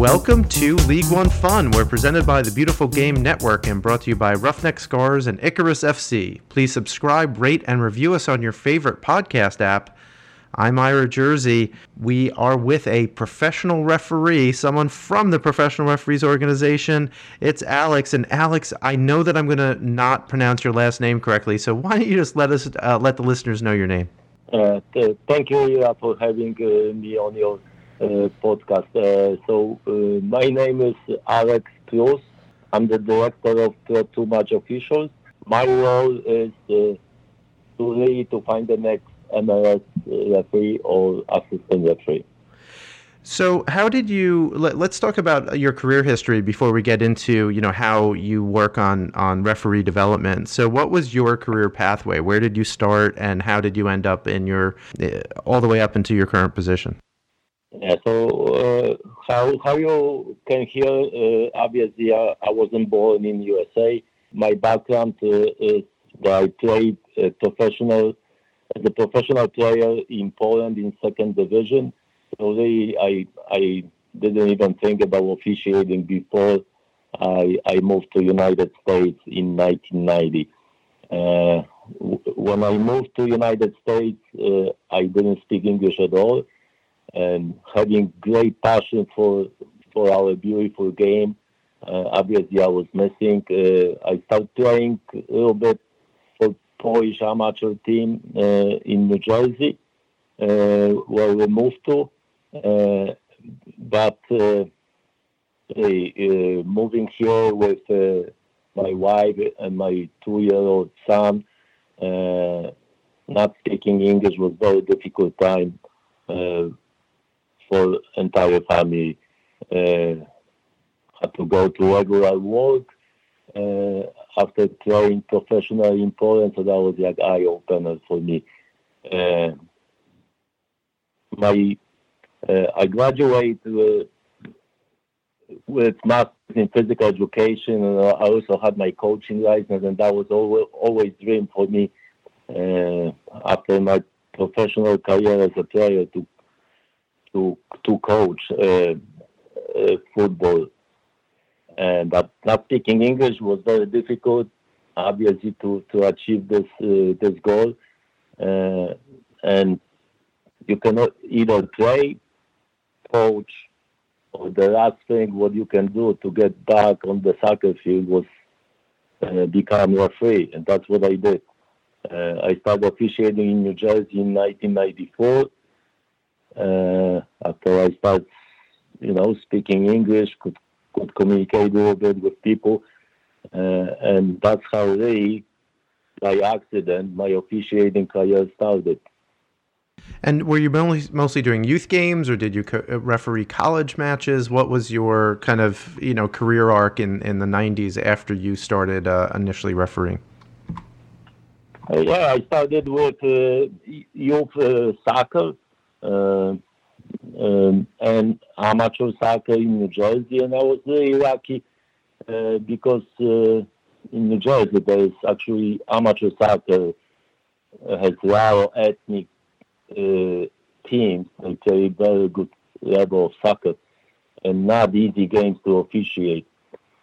Welcome to League One Fun. We're presented by the Beautiful Game Network and brought to you by Roughneck Scars and Icarus FC. Please subscribe, rate, and review us on your favorite podcast app. I'm Ira Jersey. We are with a professional referee, someone from the Professional Referees Organization. It's Alex. And Alex, I know that I'm going to not pronounce your last name correctly, so why don't you just let us uh, let the listeners know your name? Uh, thank you for having uh, me on your podcast. Uh, so uh, my name is Alex Prus. I'm the director of Too Much Officials. My role is to really to find the next MLS referee or assistant referee. So, how did you? Let, us talk about your career history before we get into you know how you work on on referee development. So, what was your career pathway? Where did you start, and how did you end up in your uh, all the way up into your current position? Yeah. So, uh, how how you can hear? Uh, obviously, I, I, wasn't born in USA. My background uh, is that I played professional as a professional player in Poland in second division. So really, I I didn't even think about officiating before I I moved to United States in 1990. Uh, when I moved to United States, uh, I didn't speak English at all, and having great passion for for our beautiful game. Uh, obviously, I was missing. Uh, I started playing a little bit for Polish amateur team uh, in New Jersey, uh, where we moved to. Uh, but moving here with my wife and my two-year-old son, not speaking English was very difficult time for entire family. Uh, had to go to regular work uh, after playing professionally in Poland, so that was like eye opener for me. Uh, my I graduated with masters in physical education, and I also had my coaching license, and that was always always dream for me uh, after my professional career as a player to to to coach uh, uh, football that not speaking English was very difficult, obviously, to, to achieve this uh, this goal. And you cannot either play, coach, or the last thing what you can do to get back on the soccer field was uh, become referee, and that's what I did. Uh, I started officiating in New Jersey in 1994. Uh, after I started, you know, speaking English, could could communicate a little bit with people. Uh, and that's how really, by accident, my officiating career started. And were you mostly mostly doing youth games, or did you co- uh, referee college matches? What was your kind of you know career arc in, in the '90s after you started uh, initially refereeing? Yeah, I started with uh, youth uh, soccer. And amateur soccer in New Jersey, and I was very lucky uh, because uh, in New Jersey there is actually amateur soccer uh, has a ethnic teams. They play very good level of soccer, and not easy games to officiate.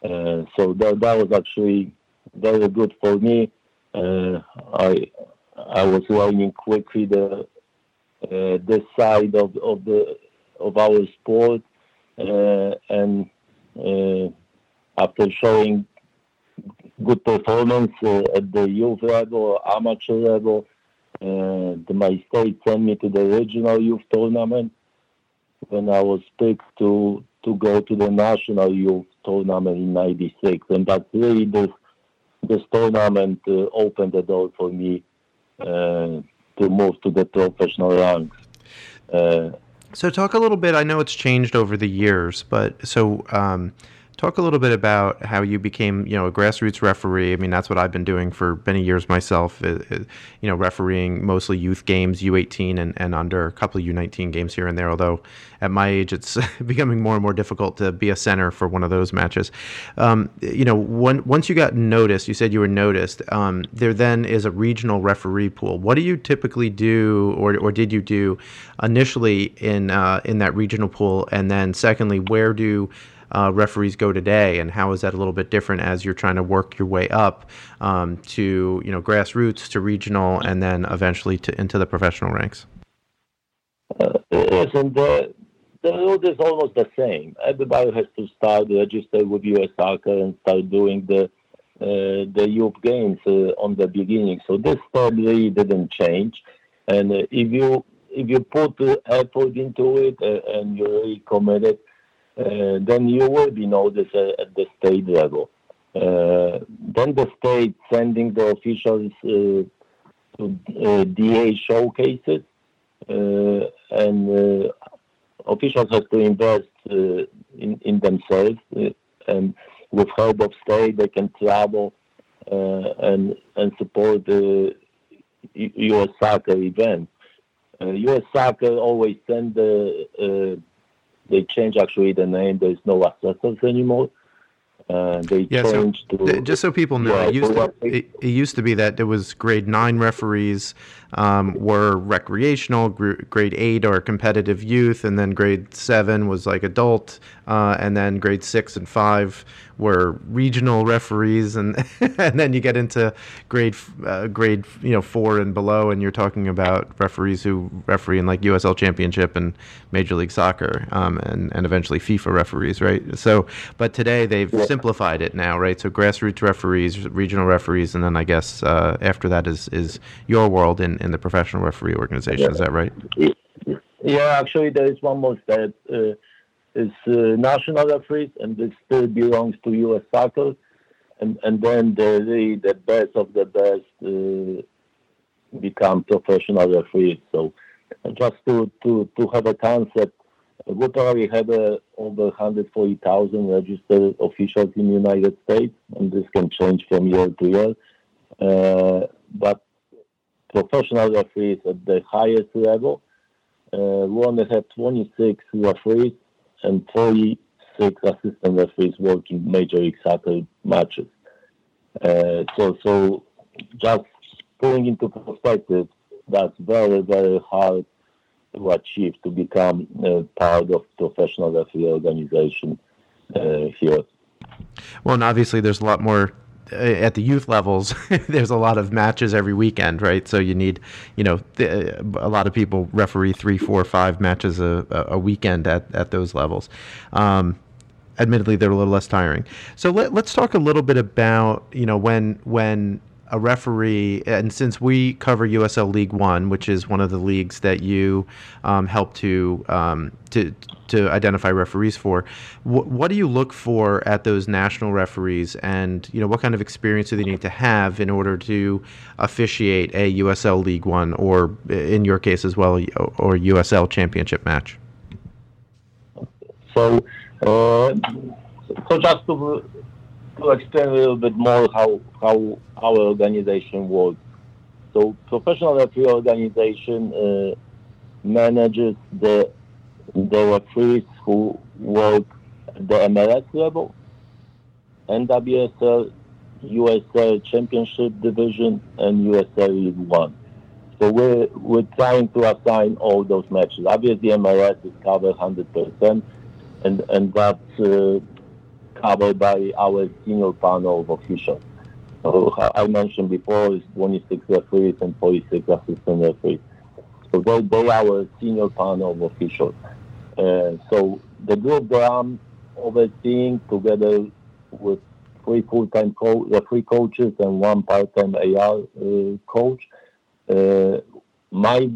Uh, so that that was actually very good for me. Uh, I I was learning quickly the this side of, our sport, uh, and uh, after showing good performance at the youth level, amateur level, my state sent me to the regional youth tournament when I was picked to go to the national youth tournament in '96, and that really this tournament uh, opened the door for me uh, to move to the professional ranks. Uh, so talk a little bit. I know it's changed over the years, but so um, Talk a little bit about how you became, you know, a grassroots referee. I mean, that's what I've been doing for many years myself. You know, refereeing mostly youth games, U18 and, and under, a couple of U19 games here and there. Although at my age, it's becoming more and more difficult to be a center for one of those matches. Um, you know, when, once you got noticed, you said you were noticed. Um, there then is a regional referee pool. What do you typically do, or, or did you do initially in uh, in that regional pool, and then secondly, where do uh, referees go today, and how is that a little bit different as you're trying to work your way up um, to you know grassroots to regional, and then eventually to into the professional ranks? Uh, listen, the the route is almost the same. Everybody has to start register with US Soccer and start doing the uh, the youth games uh, on the beginning. So this probably didn't change. And if you if you put effort into it uh, and you're really committed, then you will be noticed at the state level. Uh, then the state sending the officials uh, to DA showcases, and officials have to invest in, in themselves. and with help of state, they can travel and and support the U.S. soccer event. Uh, U.S. Soccer always send the uh, they changed actually the name. There's no assessors anymore. Uh, they yeah, changed so, to, just so people know, yeah, it, used to, it, it, used to be that there was grade nine referees um, were recreational, grade eight are competitive youth, and then grade seven was like adult, uh, and then grade six and five were regional referees, and and then you get into grade uh, grade you know four and below, and you're talking about referees who referee in like USL Championship and Major League Soccer, um, and and eventually FIFA referees, right? So, but today they've yeah. Simplified it now, right? So grassroots referees, regional referees, and then I guess uh, after that is is your world in in the professional referee organization. Yeah. Is that right? Yeah, actually, there is one more step. Uh, is uh, national referees, and this still belongs to U.S. Soccer. And, and then the, the, the best of the best uh, become professional referees. So just to, to, to have a concept, we probably have uh, over 140,000 registered officials in the United States, and this can change from year to year. Uh, but professional referees at the highest level, uh, we only have 26 referees and 46 assistant referees working Major League Soccer matches. Uh, so, so just putting into perspective, that's very, very hard to achieve to become uh, part of professional referee organization uh, here. Well, and obviously there's a lot more uh, at the youth levels, there's a lot of matches every weekend, right? So you need, you know, th- a lot of people referee three, four, five matches a, a weekend at, at those levels. Um, admittedly, they're a little less tiring. So let, let's talk a little bit about, you know, when when a referee, and since we cover USL League One, which is one of the leagues that you um, help to um, to to identify referees for, wh- what do you look for at those national referees, and you know what kind of experience do they need to have in order to officiate a USL League One, or in your case as well, or USL Championship match? So, uh, so just to to explain a little bit more how how our organization works. So professional referee organization uh, manages the the referees who work at the MLS level, NWSL, USL Championship Division, and USL League One. So we're we're trying to assign all those matches. Obviously, MLS is covered 100%, and and that's uh, covered by our senior panel of officials. So I mentioned before is 26 referees and 46 assistant referees. So they, they are our senior panel of officials. Uh, so the group that I'm overseeing together with three full-time co- uh, three coaches and one part-time AR uh, coach. Uh, my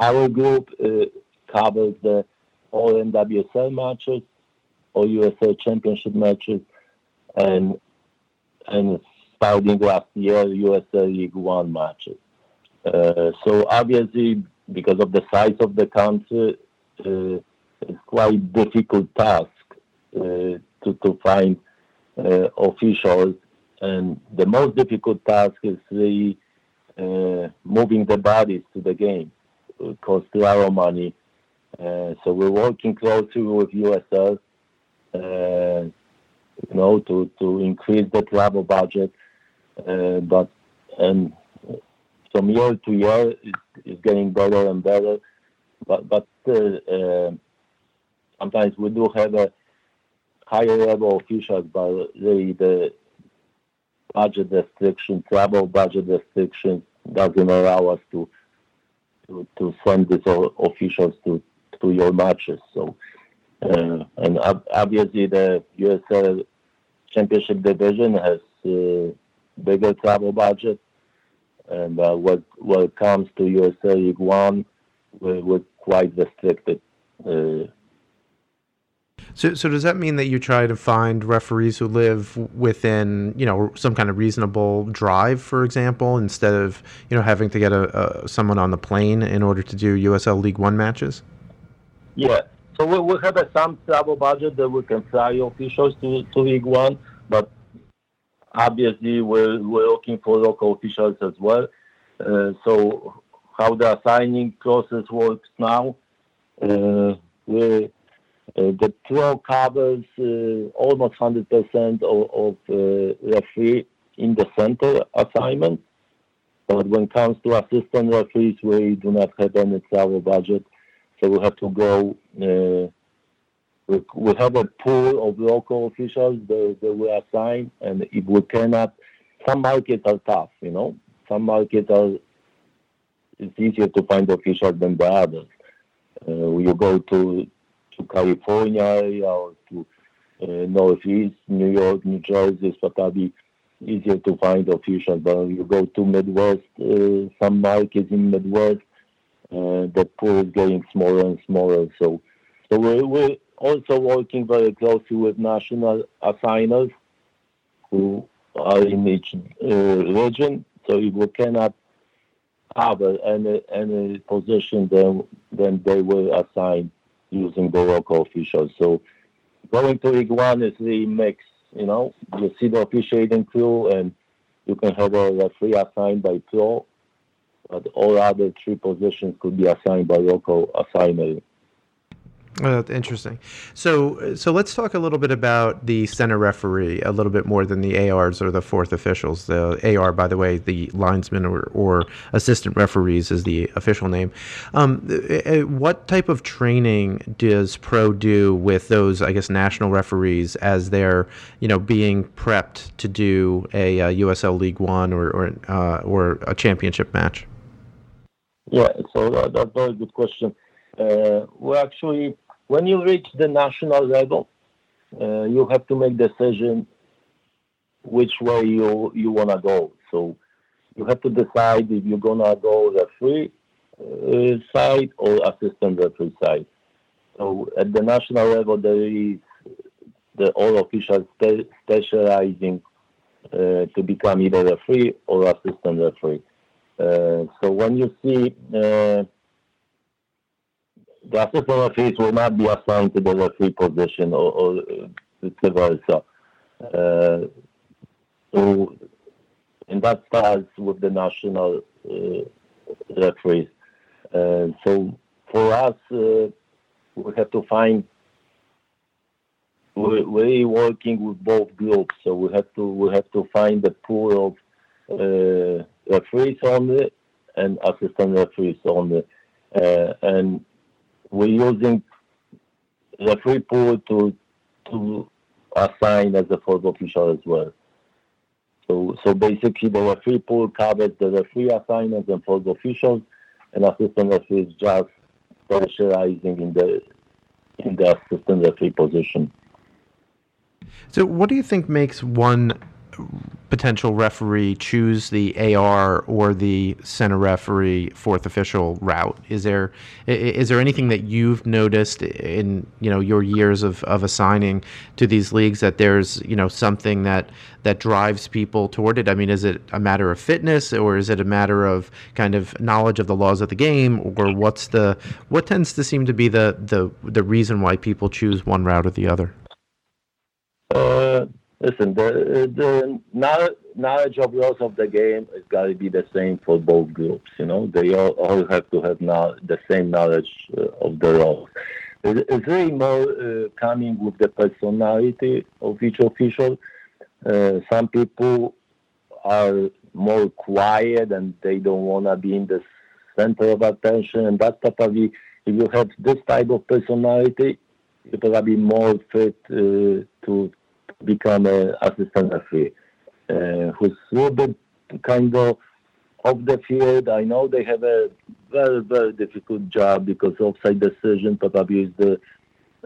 our group uh, covers the all NWSL matches, or USL Championship matches, and and starting last year USL League One matches. Uh, so obviously, because of the size of the country, uh, it's quite difficult task uh, to, to find uh, officials, and the most difficult task is really uh, moving the bodies to the game. It costs a lot of money. Uh, so we're working closely with USL, you know, to, to increase the travel budget. Uh, but and from year to year, it's, it's getting better and better. But but uh, sometimes we do have a higher level officials, but really the budget restrictions, travel budget restrictions, doesn't allow us to to, to send these officials to to your matches. So, uh, and obviously the USL Championship division has uh, bigger travel budget, and uh, what what comes to USL League One, we're, we're quite restricted. Uh, so, so does that mean that you try to find referees who live within, you know, some kind of reasonable drive, for example, instead of, you know, having to get a, a someone on the plane in order to do USL League One matches? Yeah. So we, we have a some travel budget that we can fly officials to, to One, but obviously we're, we're looking for local officials as well. Uh, so how the assigning process works now, uh, we uh, the pro covers uh, almost 100% of, of uh, referee in the center assignment. But when it comes to assistant referees, we do not have any travel budget. So we have to go. Uh, we, we have a pool of local officials that, that we assign, and if we cannot, some markets are tough. You know, some markets are. It's easier to find officials than the others. Uh, you go to to California or to uh, Northeast, New York, New Jersey, it's probably easier to find officials. But you go to Midwest, uh, some markets in Midwest, the pool is getting smaller and smaller. So, so we're, we're also working very closely with national assigners who are in each uh, region. So if we cannot have any any position, then then they will assign using the local officials. So going to One is the mix. You know, you see the officiating crew, and you can have a referee assigned by pro, but all other three positions could be assigned by local assignment. Uh, interesting. So, so let's talk a little bit about the center referee a little bit more than the ARs or the fourth officials. The AR, by the way, the linesman or, or assistant referees is the official name. Um, uh, uh, what type of training does Pro do with those, I guess, national referees as they're, you know, being prepped to do a, a USL League One or or, uh, or a championship match? Yeah, so uh, that's a very good question. Uh, we actually when you reach the national level, uh, you have to make decision which way you you want to go. So you have to decide if you're gonna go referee uh, side or assistant referee side. So at the national level, there is the all officials spe- specializing uh, to become either referee or assistant referee. Uh, so when you see uh, the assistant referees will not be assigned to the referee position or, or vice versa. Uh, so, and that starts with the national uh, referees. Uh, so for us, uh, we have to find we're, working with both groups, so we have to we have to find the pool of referees only and assistant referees only, uh, and we're using the free pool to to assign as a fourth official as well. So so basically the referee pool covers the referee assignments and fourth officials and assistant referees just specializing in the in the assistant referee position. So what do you think makes one potential referee choose the AR or the center referee fourth official route? Is there is there anything that you've noticed in you know your years of, of assigning to these leagues that there's you know something that that drives people toward it? I mean, is it a matter of fitness or is it a matter of kind of knowledge of the laws of the game or what's the what tends to seem to be the the the reason why people choose one route or the other? Uh, listen, the the knowledge of rules of the game is got to be the same for both groups. You know, they all, all have to have now the same knowledge uh, of the rules. It's really more uh, coming with the personality of each official. Uh, some people are more quiet and they don't want to be in the center of attention, and that's probably if you have this type of personality, you're probably more fit uh, to become an assistant referee, uh, who's a kind of off the field. I know they have a very, very difficult job because offside decision probably is the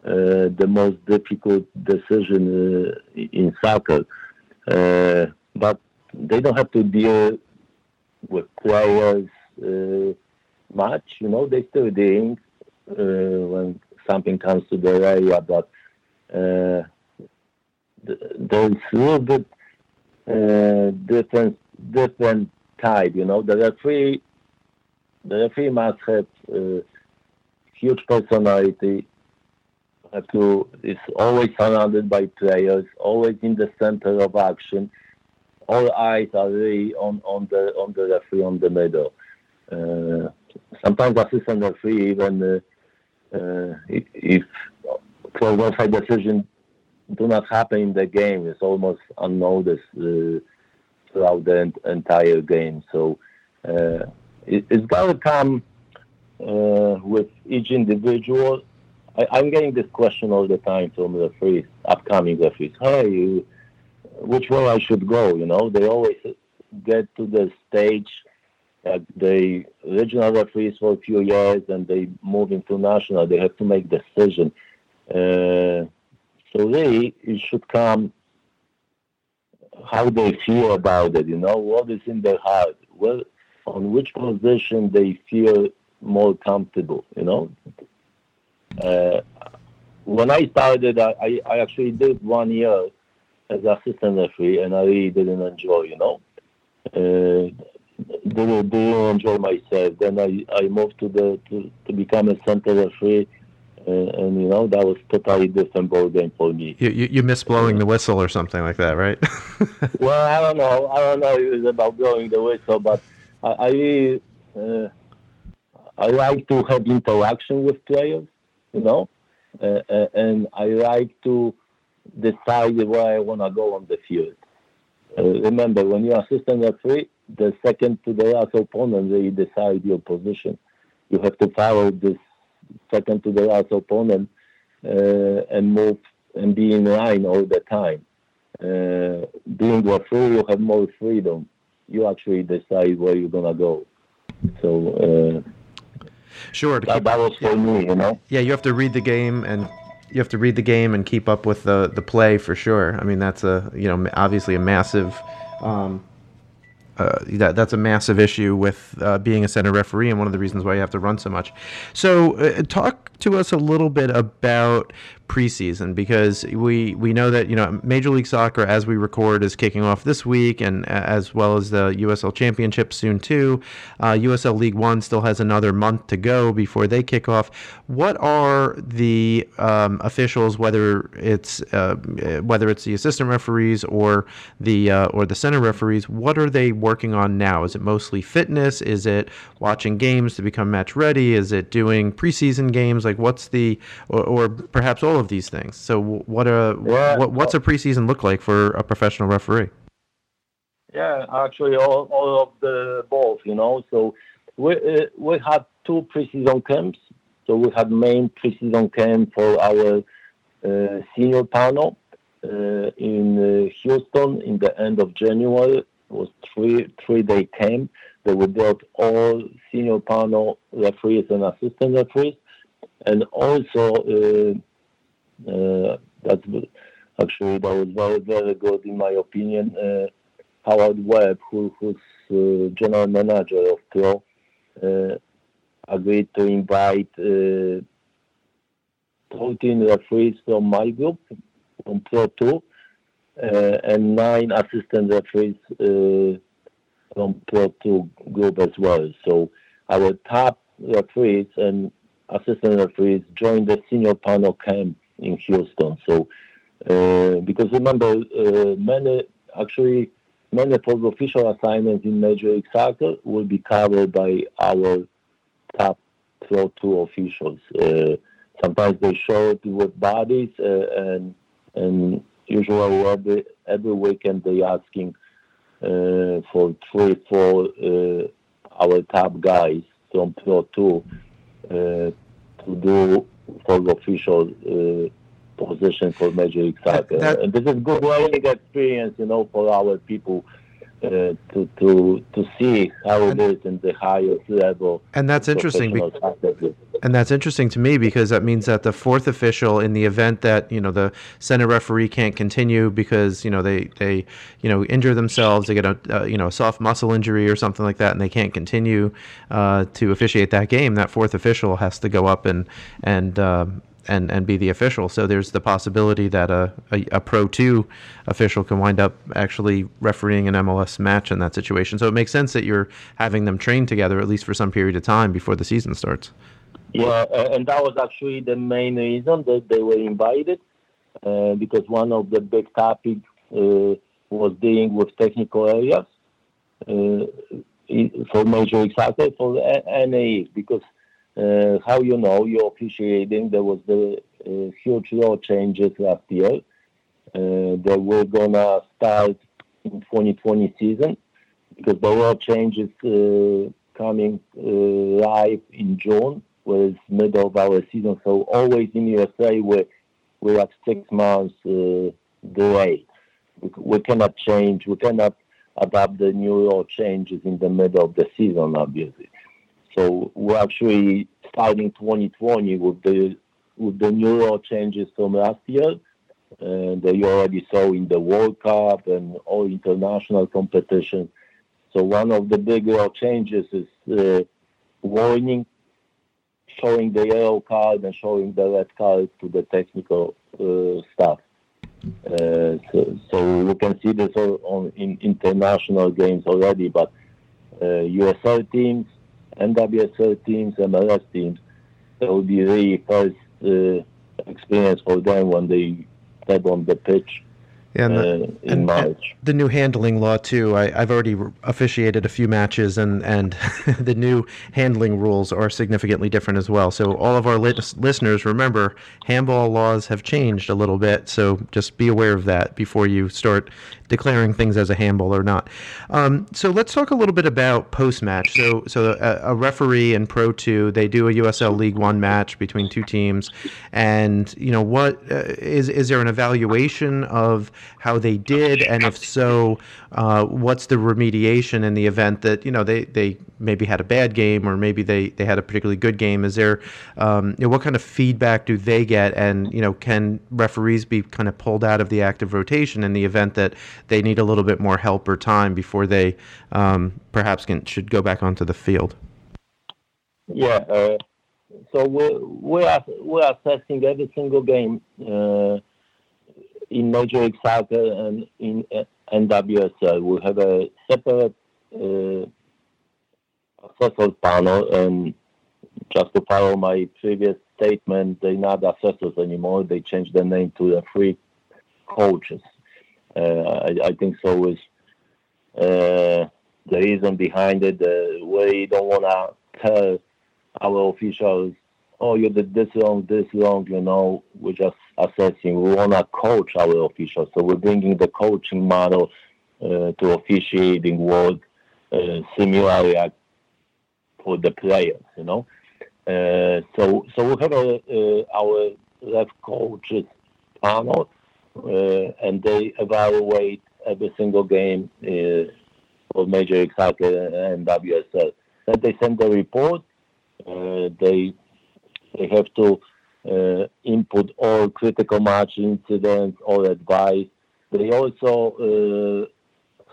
uh, the most difficult decision uh, in soccer. Uh, but they don't have to deal with players uh, much. You know, they still dealing uh, when something comes to their area, but uh, there's a little bit uh, different different type. You know, the referee the referee must have uh, huge personality. Have to is always surrounded by players, always in the center of action. All eyes are really on, on the on the referee on the middle. Uh, sometimes assistant referee even uh, uh, if close offside decision do not happen in the game. It's almost unnoticed uh, throughout the entire game. So uh, it, has got to come uh, with each individual. I, am getting this question all the time from the referees, upcoming referees. Hey, which way I should go? You know, they always get to the stage that they regional referees for a few years and they move into national. They have to make decision. Uh, so they it should come how they feel about it. You know what is in their heart. Well, on which position they feel more comfortable. You know. Uh, when I started, I, I actually did one year as assistant referee, and I really didn't enjoy. You know. Uh, didn't, didn't enjoy myself. Then I, I moved to the to, to become a center referee and, and, you know that was totally different ball game for me. You, you, you miss blowing the whistle or something like that, right? well, I don't know. I don't know if it was about blowing the whistle, but I I, really, uh, I like to have interaction with players, you know, uh, uh and I like to decide where I want to go on the field. Uh, remember, when you're assistant referee, the second to the last opponent, they decide your position. You have to follow this second to the last opponent uh, and move and be in line all the time. Uh, being referee, you have more freedom. You actually decide where you're gonna go. So. Uh, sure. That, that was for me, you know. Yeah, you have to read the game and you have to read the game and keep up with the the play for sure. I mean, that's a you know obviously a massive um, uh, that that's a massive issue with uh, being a center referee, and one of the reasons why you have to run so much. So, uh, talk to us a little bit about preseason because we we know that you know Major League Soccer as we record is kicking off this week and as well as the USL Championship soon too. Uh, USL League One still has another month to go before they kick off. What are the um, officials, whether it's uh, whether it's the assistant referees or the uh, or the center referees, what are they working on now? Is it mostly fitness? Is it watching games to become match ready? Is it doing preseason games? Like what's the or, or perhaps all of these things. So what a yeah. what, what's a preseason look like for a professional referee? Yeah, actually, all, all of the both. You know, so we uh, we had two preseason camps. So we had main preseason camp for our uh, senior panel uh, in uh, Houston in the end of January. It was three three day camp. They were brought all senior panel referees and assistant referees, and also uh, that's actually that was very very good in my opinion. Uh, Howard Webb, who, who's uh, general manager of Pro, agreed to invite 13 referees from my group, from Pro 2, uh, and nine assistant referees uh, from Pro 2 group as well. So our top referees and assistant referees joined the senior panel camp in Houston. So Uh, because remember, uh, many actually many of official assignments in Major League Soccer will be covered by our top Pro 2 officials. Uh, sometimes they show it with bodies, and and usually every every weekend they asking uh, for three, four uh, our top guys from Pro 2 uh, to do for the official uh, position for Major League Soccer. That, and this is good learning experience, you know, for our people uh, to to to see how it is in the highest level. And that's interesting. Be- and that's interesting to me because that means that the fourth official, in the event that you know the center referee can't continue because you know they they you know injure themselves, they get a uh, you know a soft muscle injury or something like that, and they can't continue uh, to officiate that game. That fourth official has to go up and and um, and and be the official. So there's the possibility that a, a, a, Pro 2 official can wind up actually refereeing an MLS match in that situation. So it makes sense that you're having them train together at least for some period of time before the season starts. Yeah, and that was actually the main reason that they were invited uh, because one of the big topics uh, was dealing with technical areas uh, for Major Soccer for NA because uh, how you know you're officiating. There was the uh, huge law changes last year uh, that we're gonna start in 2020 season because the law changes coming live in June, was middle of our season. So always in USA we're we're six months uh, delayed. We, we, cannot change. We cannot adapt the new law changes in the middle of the season, obviously. So we're actually starting 2020 with the with the new changes from last year, and you already saw in the World Cup and all international competitions. So one of the big law changes is uh, warning, showing the yellow card and showing the red card to the technical uh, staff. Uh, so, so, we can see this on, in international games already, but uh, USL teams NWSL teams, MLS teams, that will be the first uh, experience for them when they step on the pitch and, the, uh, and, and the new handling law too. I, have already officiated a few matches, and and the new handling rules are significantly different as well. So all of our listeners, remember, handball laws have changed a little bit. So just be aware of that before you start declaring things as a handball or not. Um, so let's talk a little bit about post match. So so a, a, referee in Pro Two, they do a USL League One match between two teams, and you know what uh, is is there an evaluation of how they did, and if so, uh, what's the remediation in the event that you know they, they maybe had a bad game or maybe they, they had a particularly good game? Is there um, you know, what kind of feedback do they get, and you know can referees be kind of pulled out of the active rotation in the event that they need a little bit more help or time before they um, perhaps can, should go back onto the field? Yeah. Uh, so we're, we're, we're assessing every single game. Uh, in Major League Soccer and in NWSL. We have a separate uh, panel, and just to follow my previous statement, they're not assessors anymore. They changed the name to the free coaches. Uh, I, I, think so is uh, the reason behind it. Uh, we don't want to tell our officials oh, you did this wrong, this wrong, you know, we're just assessing. We want to coach our officials. So we're bringing the coaching model to officiating world uh, similarly for the players, you know. Uh, so so we have a, uh, our left coaches panel, and they evaluate every single game uh, for Major League Soccer and WSL. Then they send the report. they they have to uh, input all critical match incidents, all advice. They also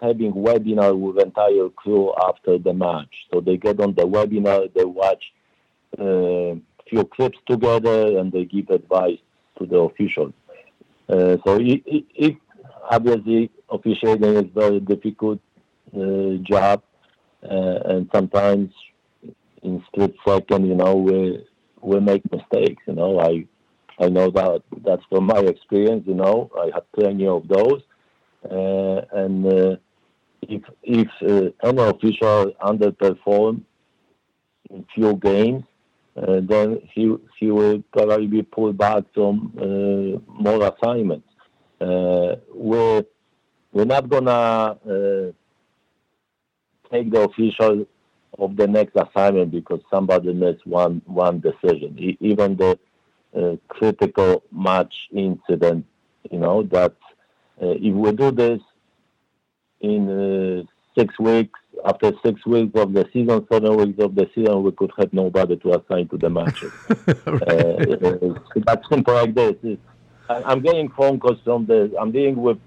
uh, having webinar with entire crew after the match. So they get on the webinar, they watch a uh, few clips together, and they give advice to the officials. Uh, so it, obviously officiating is very difficult uh, job, uh, and sometimes in split second, you know, we we make mistakes. You know, I I know that that's from my experience. You know, I had plenty of those, uh, and uh, if if uh, official underperform in few games, then he he will probably be pulled back from uh, more assignments. Uh, we're we're not gonna take the official of the next assignment because somebody missed one one decision. E- even the uh, critical match incident, you know, that uh, if we do this in uh, six weeks, after six weeks of the season, seven weeks of the season, we could have nobody to assign to the matches. uh, that's simple like this. It's, I'm getting phone calls from the. I'm dealing with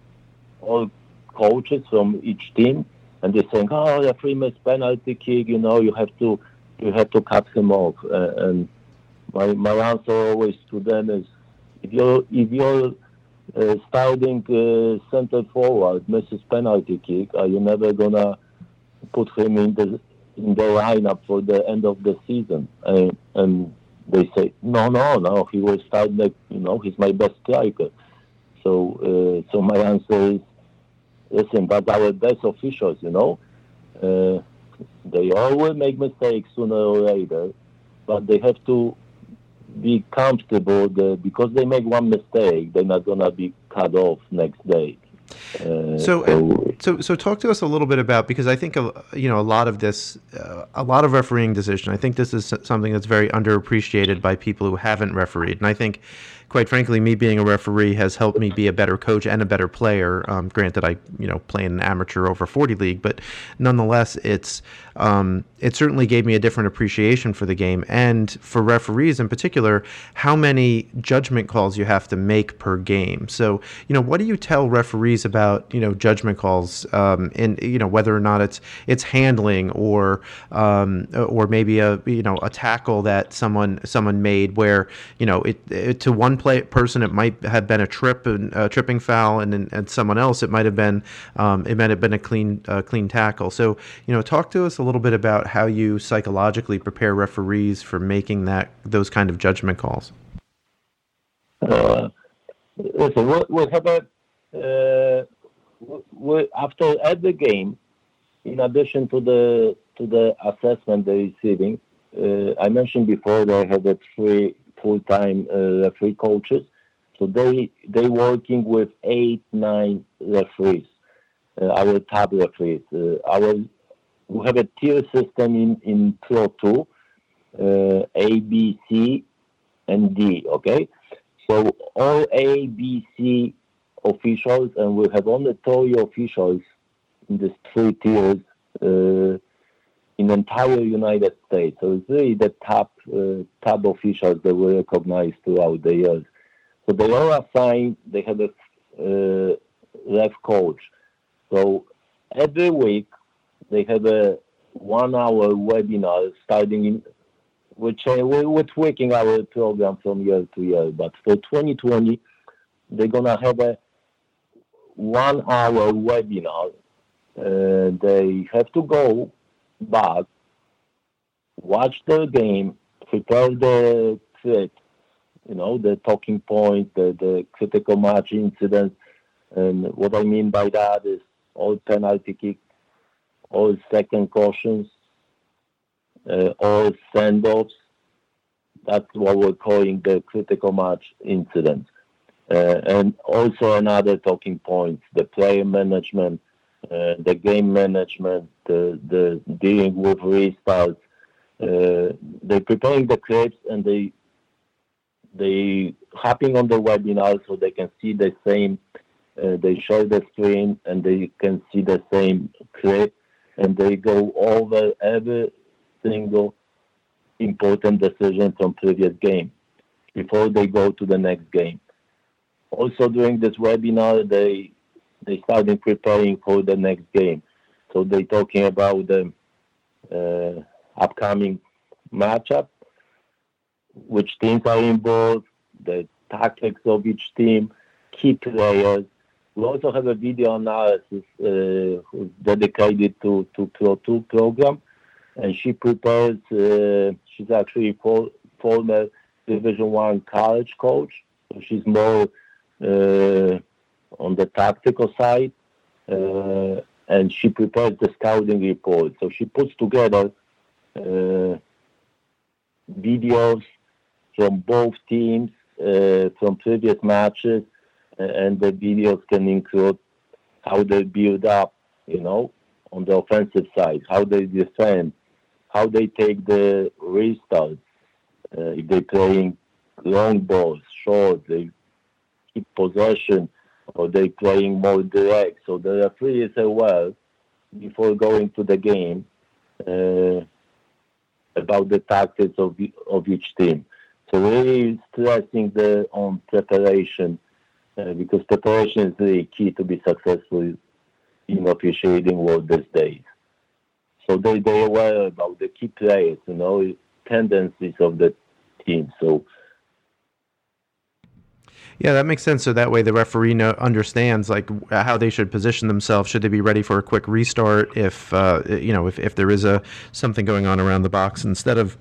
all coaches from each team, and they're saying, "Oh, the free missed penalty kick. You know, you have to, you have to cut him off." Uh, and my my answer always to them is, if you're if you're uh, starting uh, center forward misses penalty kick, are you never gonna put him in the in the lineup for the end of the season? And, and they say, no, no, no, he will start. You know, he's my best striker. So, uh, so my answer is, listen, but our best officials. You know, uh, they all will make mistakes sooner or later, but they have to be comfortable because they make one mistake, they're not gonna be cut off next day. Uh, so, so, so, so, talk to us a little bit about because I think you know a lot of this, uh, a lot of refereeing decision. I think this is something that's very underappreciated by people who haven't refereed, and I think quite frankly, me being a referee has helped me be a better coach and a better player. Um, granted, I you know play in an amateur over 40 league, but nonetheless, it's um, it certainly gave me a different appreciation for the game and for referees in particular, how many judgment calls you have to make per game. So you know, what do you tell referees about you know judgment calls um, in you know whether or not it's it's handling or um, or maybe a you know a tackle that someone someone made where you know it, it to one play person, it might have been a trip and a tripping foul, and and someone else, it might have been um, it might have been a clean uh, clean tackle. So you know, talk to us a little bit about how you psychologically prepare referees for making that those kind of judgment calls. Uh, listen, what have a uh, we, after every game, in addition to the to the assessment they're receiving, uh, I mentioned before they have a three full-time uh, referee coaches. So they they working with eight nine referees, uh, our top referees. Uh, our we have a tier system in in Pro Two, A, B, C, and D. Okay, so all A, B, C officials, and we have only three officials in these three tiers in the entire United States. So it's really the top uh, top officials that were recognized throughout the years. So they are assigned. They have a uh, ref coach. So every week they have a one-hour webinar starting in which uh, we're tweaking our program from year to year. But for 2020, they're gonna have a one-hour webinar. Uh, they have to go but watch the game, prepare the fit, you know, the talking point, the, the critical match incident. And what I mean by that is all penalty kick, all second cautions, uh, all send-offs. That's what we're calling the critical match incident. Uh, and also another talking point, the player management, uh, the game management, the, the dealing with restarts. Uh, they're preparing the clips and they they hopping on the webinar so they can see the same. Uh, they share the screen and they can see the same clip, and they go over every single important decision from previous game before they go to the next game. Also during this webinar, they they started preparing for the next game. So they're talking about the uh, upcoming matchup, which teams are involved, the tactics of each team, key players. We also have a video analysis uh, dedicated to to Pro Two program, and she prepares. Uh, she's actually for, former Division One college coach. So she's more uh, on the tactical side, uh, and she prepares the scouting report. So she puts together uh, videos from both teams uh, from previous matches, and the videos can include how they build up, you know, on the offensive side, how they defend, how they take the restarts, uh, if they're playing long balls, short, they keep possession, or they're playing more direct. So the referee is aware before going to the game uh, about the tactics of of each team. So really stressing the on preparation uh, because preparation is really key to be successful in officiating world these days. So they they aware about the key players, you know, tendencies of the team. So yeah, that makes sense. So that way, the referee know, understands like how they should position themselves. Should they be ready for a quick restart? If uh, you know, if, if there is a something going on around the box, instead of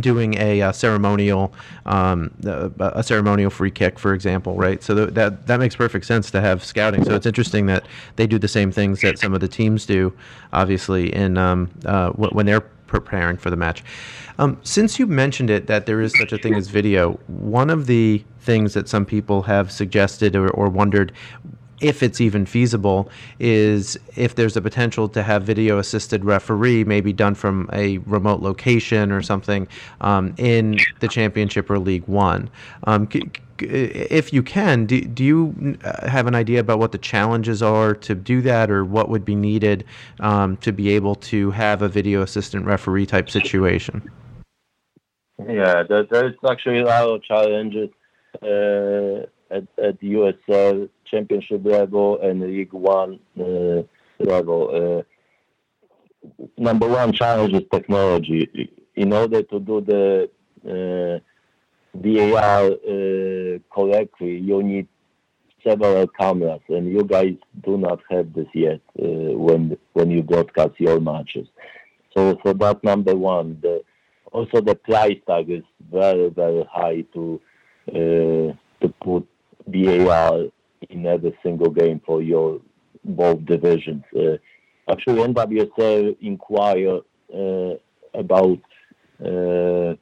doing a, a ceremonial um, a, ceremonial free kick, for example, right? So th- that that makes perfect sense to have scouting. So it's interesting that they do the same things that some of the teams do, obviously, in um, uh, when they're preparing for the match. Um, since you mentioned it, that there is such a thing as video, one of the things that some people have suggested or, or wondered if it's even feasible, is if there's a potential to have video assisted referee, maybe done from a remote location or something um, in the championship or League One. Um, c- if you can, do, do you uh, have an idea about what the challenges are to do that, or what would be needed um, to be able to have a video assistant referee type situation? Yeah, there, there's actually a lot of challenges uh, at, at the USL Championship level and League One uh, level. Uh, number one challenge is technology. In order to do the uh, VAR uh, correctly, you need several cameras, and you guys do not have this yet uh, when when you broadcast your matches. So, so that number one. The, also, the price tag is very, very high to uh, to put VAR in every single game for your both divisions. Uh, actually, NWSL inquire uh, about uh,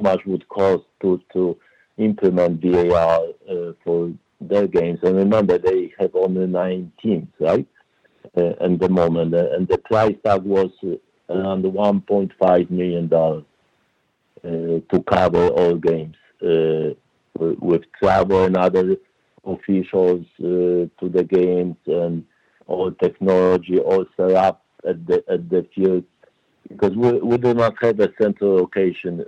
much would cost to to implement VAR uh, for their games. And remember, they have only nine teams, right? Uh, at the moment, uh, and the price tag was around 1.5 million dollars uh, to cover all games uh, with travel and other officials uh, to the games and all technology all set up at the at the field because we, we do not have a central location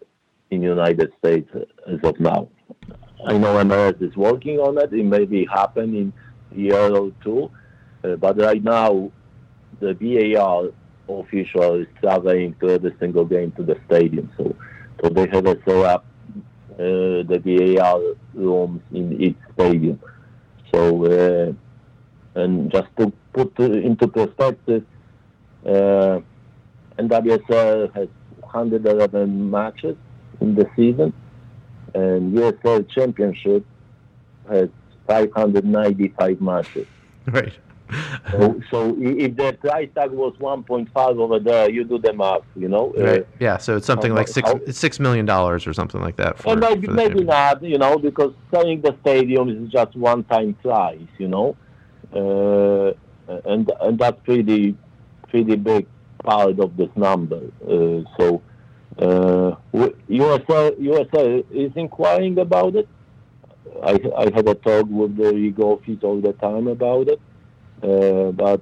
in United States as of now. I know MLS is working on it. It may be happening in a year or two, uh, but right now the VAR official is traveling to every single game to the stadium. So, so they have a set up uh, the VAR rooms in each stadium. So, uh, and just to put into perspective, uh, NWSL has 111 matches in the season, and USL Championship has 595 matches. Right. so, so, if the price tag was 1.5 over there, you do the math, you know. Uh, right. Uh, yeah. So it's something like six how, six million dollars or something like that. For, maybe for maybe not, you know, because selling the stadium is just one time price, you know, uh, and and that's pretty pretty big part of this number. Uh, so uh, USL USL is inquiring about it. I I had a talk with the league office all the time about it uh, but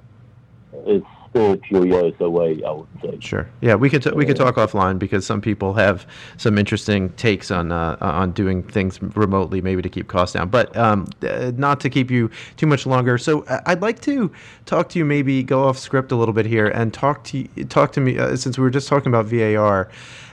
it's still a few years away, I would say. Sure. Yeah, we could t- we could talk offline because some people have some interesting takes on uh, on doing things remotely, maybe to keep costs down. But um, uh, not to keep you too much longer. So uh, I'd like to talk to you, maybe go off script a little bit here and talk to talk to me uh, since we were just talking about VAR.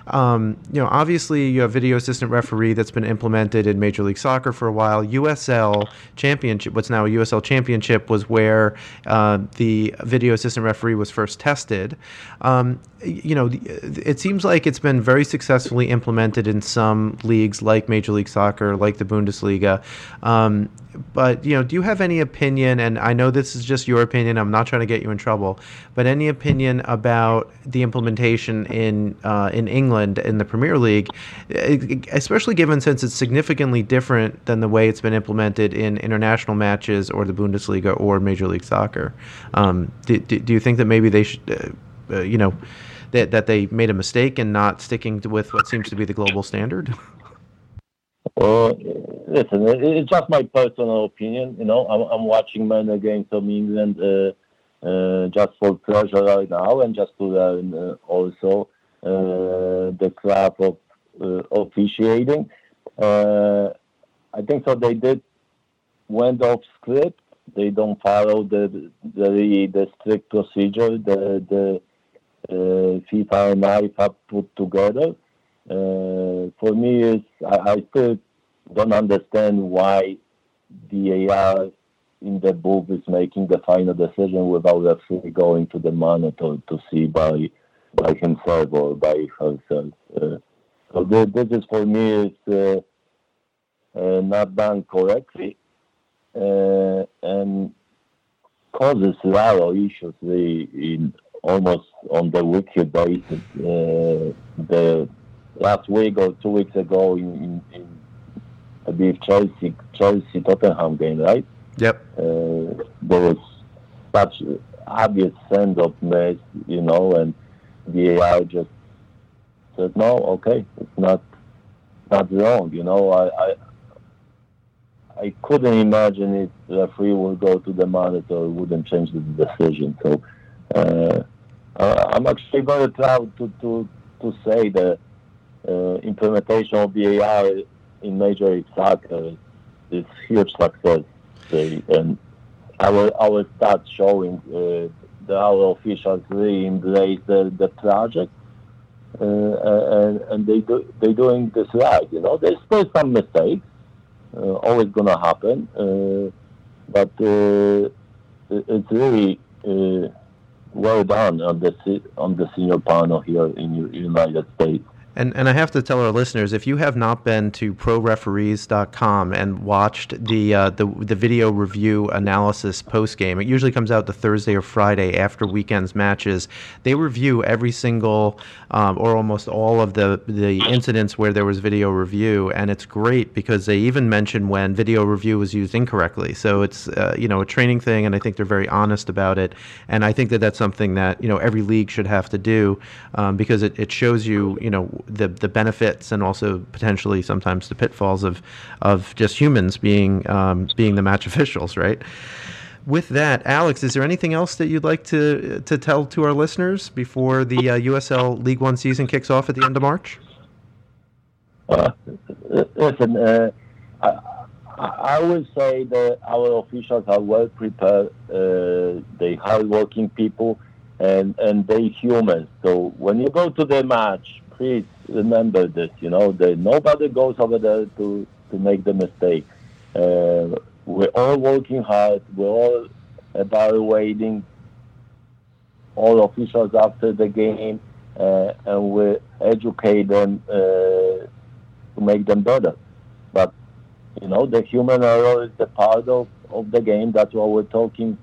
Um, you know, obviously you have video assistant referee that's been implemented in Major League Soccer for a while. USL Championship, what's now a USL Championship, was where uh, the video assistant referee was first tested. Um, you know, it seems like it's been very successfully implemented in some leagues like Major League Soccer, like the Bundesliga. Um, but you know, do you have any opinion? And I know this is just your opinion. I'm not trying to get you in trouble, but any opinion about the implementation in uh, in England in the Premier League, especially given since it's significantly different than the way it's been implemented in international matches or the Bundesliga or Major League Soccer. Um, do, do, do, you think that maybe they should, uh, uh, you know, that that they made a mistake in not sticking to, with what seems to be the global standard? Well, listen, it's just my personal opinion. You know, I'm, I'm watching games from England uh, uh, just for pleasure right now, and just to learn uh, also uh, the craft of uh, officiating. Uh, I think so. They did went off script. They don't follow the the, the strict procedure the the FIFA and IFAB put together. for me, is I, I still don't understand why the VAR in the booth is making the final decision without actually going to the monitor to see by by himself or by herself. Uh, so this, this is for me is uh, uh, not done correctly uh, and causes a lot of issues in almost on the weekly basis. Uh, the last week or two weeks ago in, in, in I believe Chelsea Chelsea Tottenham game, right? Yep. Uh, there was such obvious sense of mess, you know, and VAR just said no, okay, it's not not wrong, you know. I I, I couldn't imagine if the referee would go to the monitor, wouldn't change the decision. So uh, uh, I'm actually very proud to to to say that uh, implementation of VAR in Major League Soccer is huge success. And our our stats showing uh, that our officials really embrace the, the project. Uh, and, and they do they doing this right. You know, there's still some mistakes, uh, always gonna happen, uh, but uh, it's really uh, well done on the on the senior panel here in the United States. And, and I have to tell our listeners, if you have not been to proreferees.com and watched the, uh, the, the video review analysis post game, it usually comes out the Thursday or Friday after weekends matches. They review every single um, or almost all of the, the incidents where there was video review. And it's great because they even mention when video review was used incorrectly. So it's, uh, you know, a training thing, and I think they're very honest about it. And I think that that's something that, you know, every league should have to do um, because it, it shows you, you know, the the benefits and also potentially sometimes the pitfalls of of just humans being um, being the match officials, right? With that, Alex, is there anything else that you'd like to to tell to our listeners before the uh, USL League One season kicks off at the end of March? Uh, listen, uh, I, I would say that our officials are well prepared. Uh, they hardworking people, and and they humans. So when you go to the match, please remember this. You know, nobody goes over there to to make the mistake. Uh, we're all working hard. We're all evaluating all officials after the game, uh, and we educate them uh, to make them better. But you know, the human error is a part of, of the game. That's what we're talking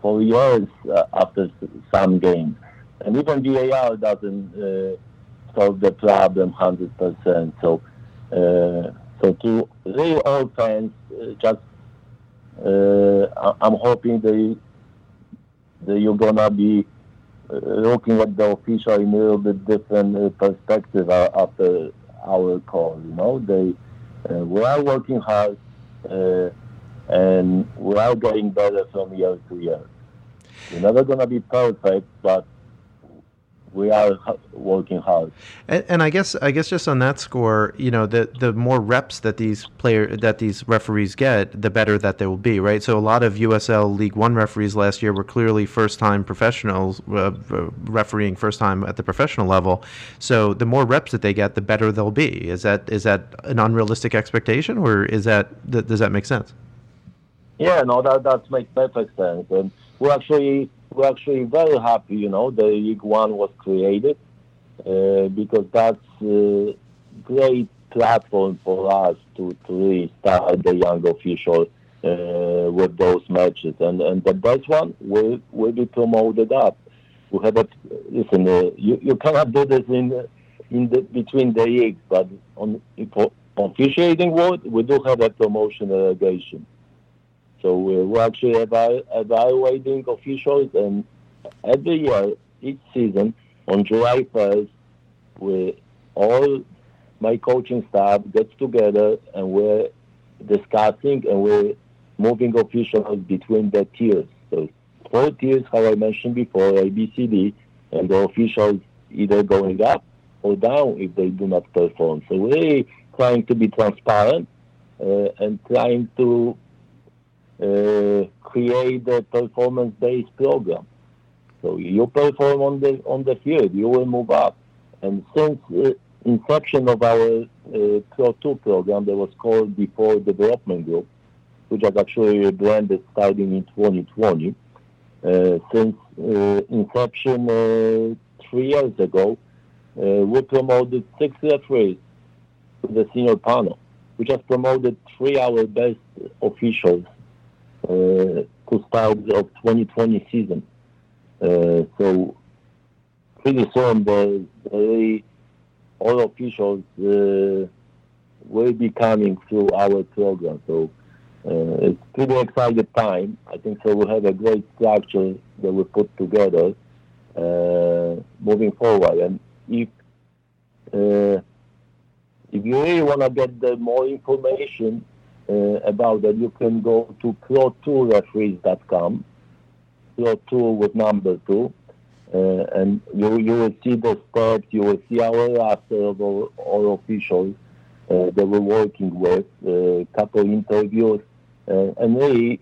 for years uh, after some games, and even VAR doesn't uh, solve the problem 100%. So, uh, so to all fans, uh, just uh, I'm hoping that, that you're gonna be uh, looking at the official in a little bit different uh, perspective after our call. You know, they we are working hard and we are getting better from year to year. We're never gonna be perfect, but we are working hard. And, and, I guess I guess just on that score, you know, the the more reps that these player that these referees get, the better that they will be, right? So a lot of USL League One referees last year were clearly first time professionals, uh, refereeing first time at the professional level. So the more reps that they get, the better they'll be. Is that is that an unrealistic expectation, or is that does that make sense? Yeah, no, that that makes perfect sense, and we're actually we're actually very happy, you know, the League One was created uh, because that's a great platform for us to, to really start the young official uh, with those matches. And, and the best one will, will be promoted up. We have a, listen, uh, you, you cannot do this in, in the, between the leagues, but on, for officiating world, we do have a promotion relegation. So we're actually evaluating officials, and every year, each season, on July 1st, we all my coaching staff gets together and we're discussing and we're moving officials between the tiers. So four tiers, how I mentioned before, A, B, C, D, and the officials either going up or down if they do not perform. So we're trying to be transparent uh, and trying to create a performance-based program. So you perform on the on the field, you will move up. And since uh, inception of our uh, Pro 2 program that was called Before Development Group, which was actually rebranded starting in 2020, uh, since uh, inception uh, three years ago, we promoted six referees to the senior panel, which has promoted three our best officials to start of 2020 season. Uh, so pretty soon the, the all officials uh, will be coming through our program. So uh, it's pretty exciting time. I think so. We have a great structure that we put together uh, moving forward. And if uh, if you really want to get the more information about that, you can go to pro2referees.com, pro2 with number two, uh, and you you will see the steps, you will see our roster of all, all officials uh, that we're working with, a uh, couple interviews, uh, and really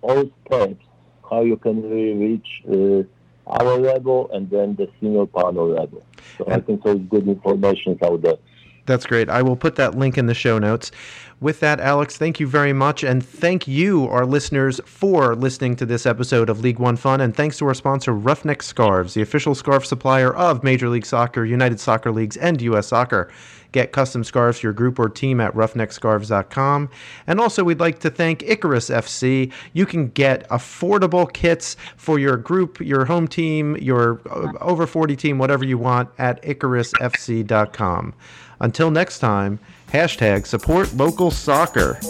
all steps, how you can really reach uh, our level and then the senior panel level. So and I think there's good information out there. That's great. I will put that link in the show notes. With that, Alex, thank you very much. And thank you, our listeners, for listening to this episode of League One Fun. And thanks to our sponsor, Roughneck Scarves, the official scarf supplier of Major League Soccer, United Soccer Leagues, and U.S. Soccer. Get custom scarves for your group or team at roughneckscarves.com. And also, we'd like to thank Icarus FC. You can get affordable kits for your group, your home team, your uh, over 40 team, whatever you want, at icarusfc.com. Until next time, hashtag support local soccer.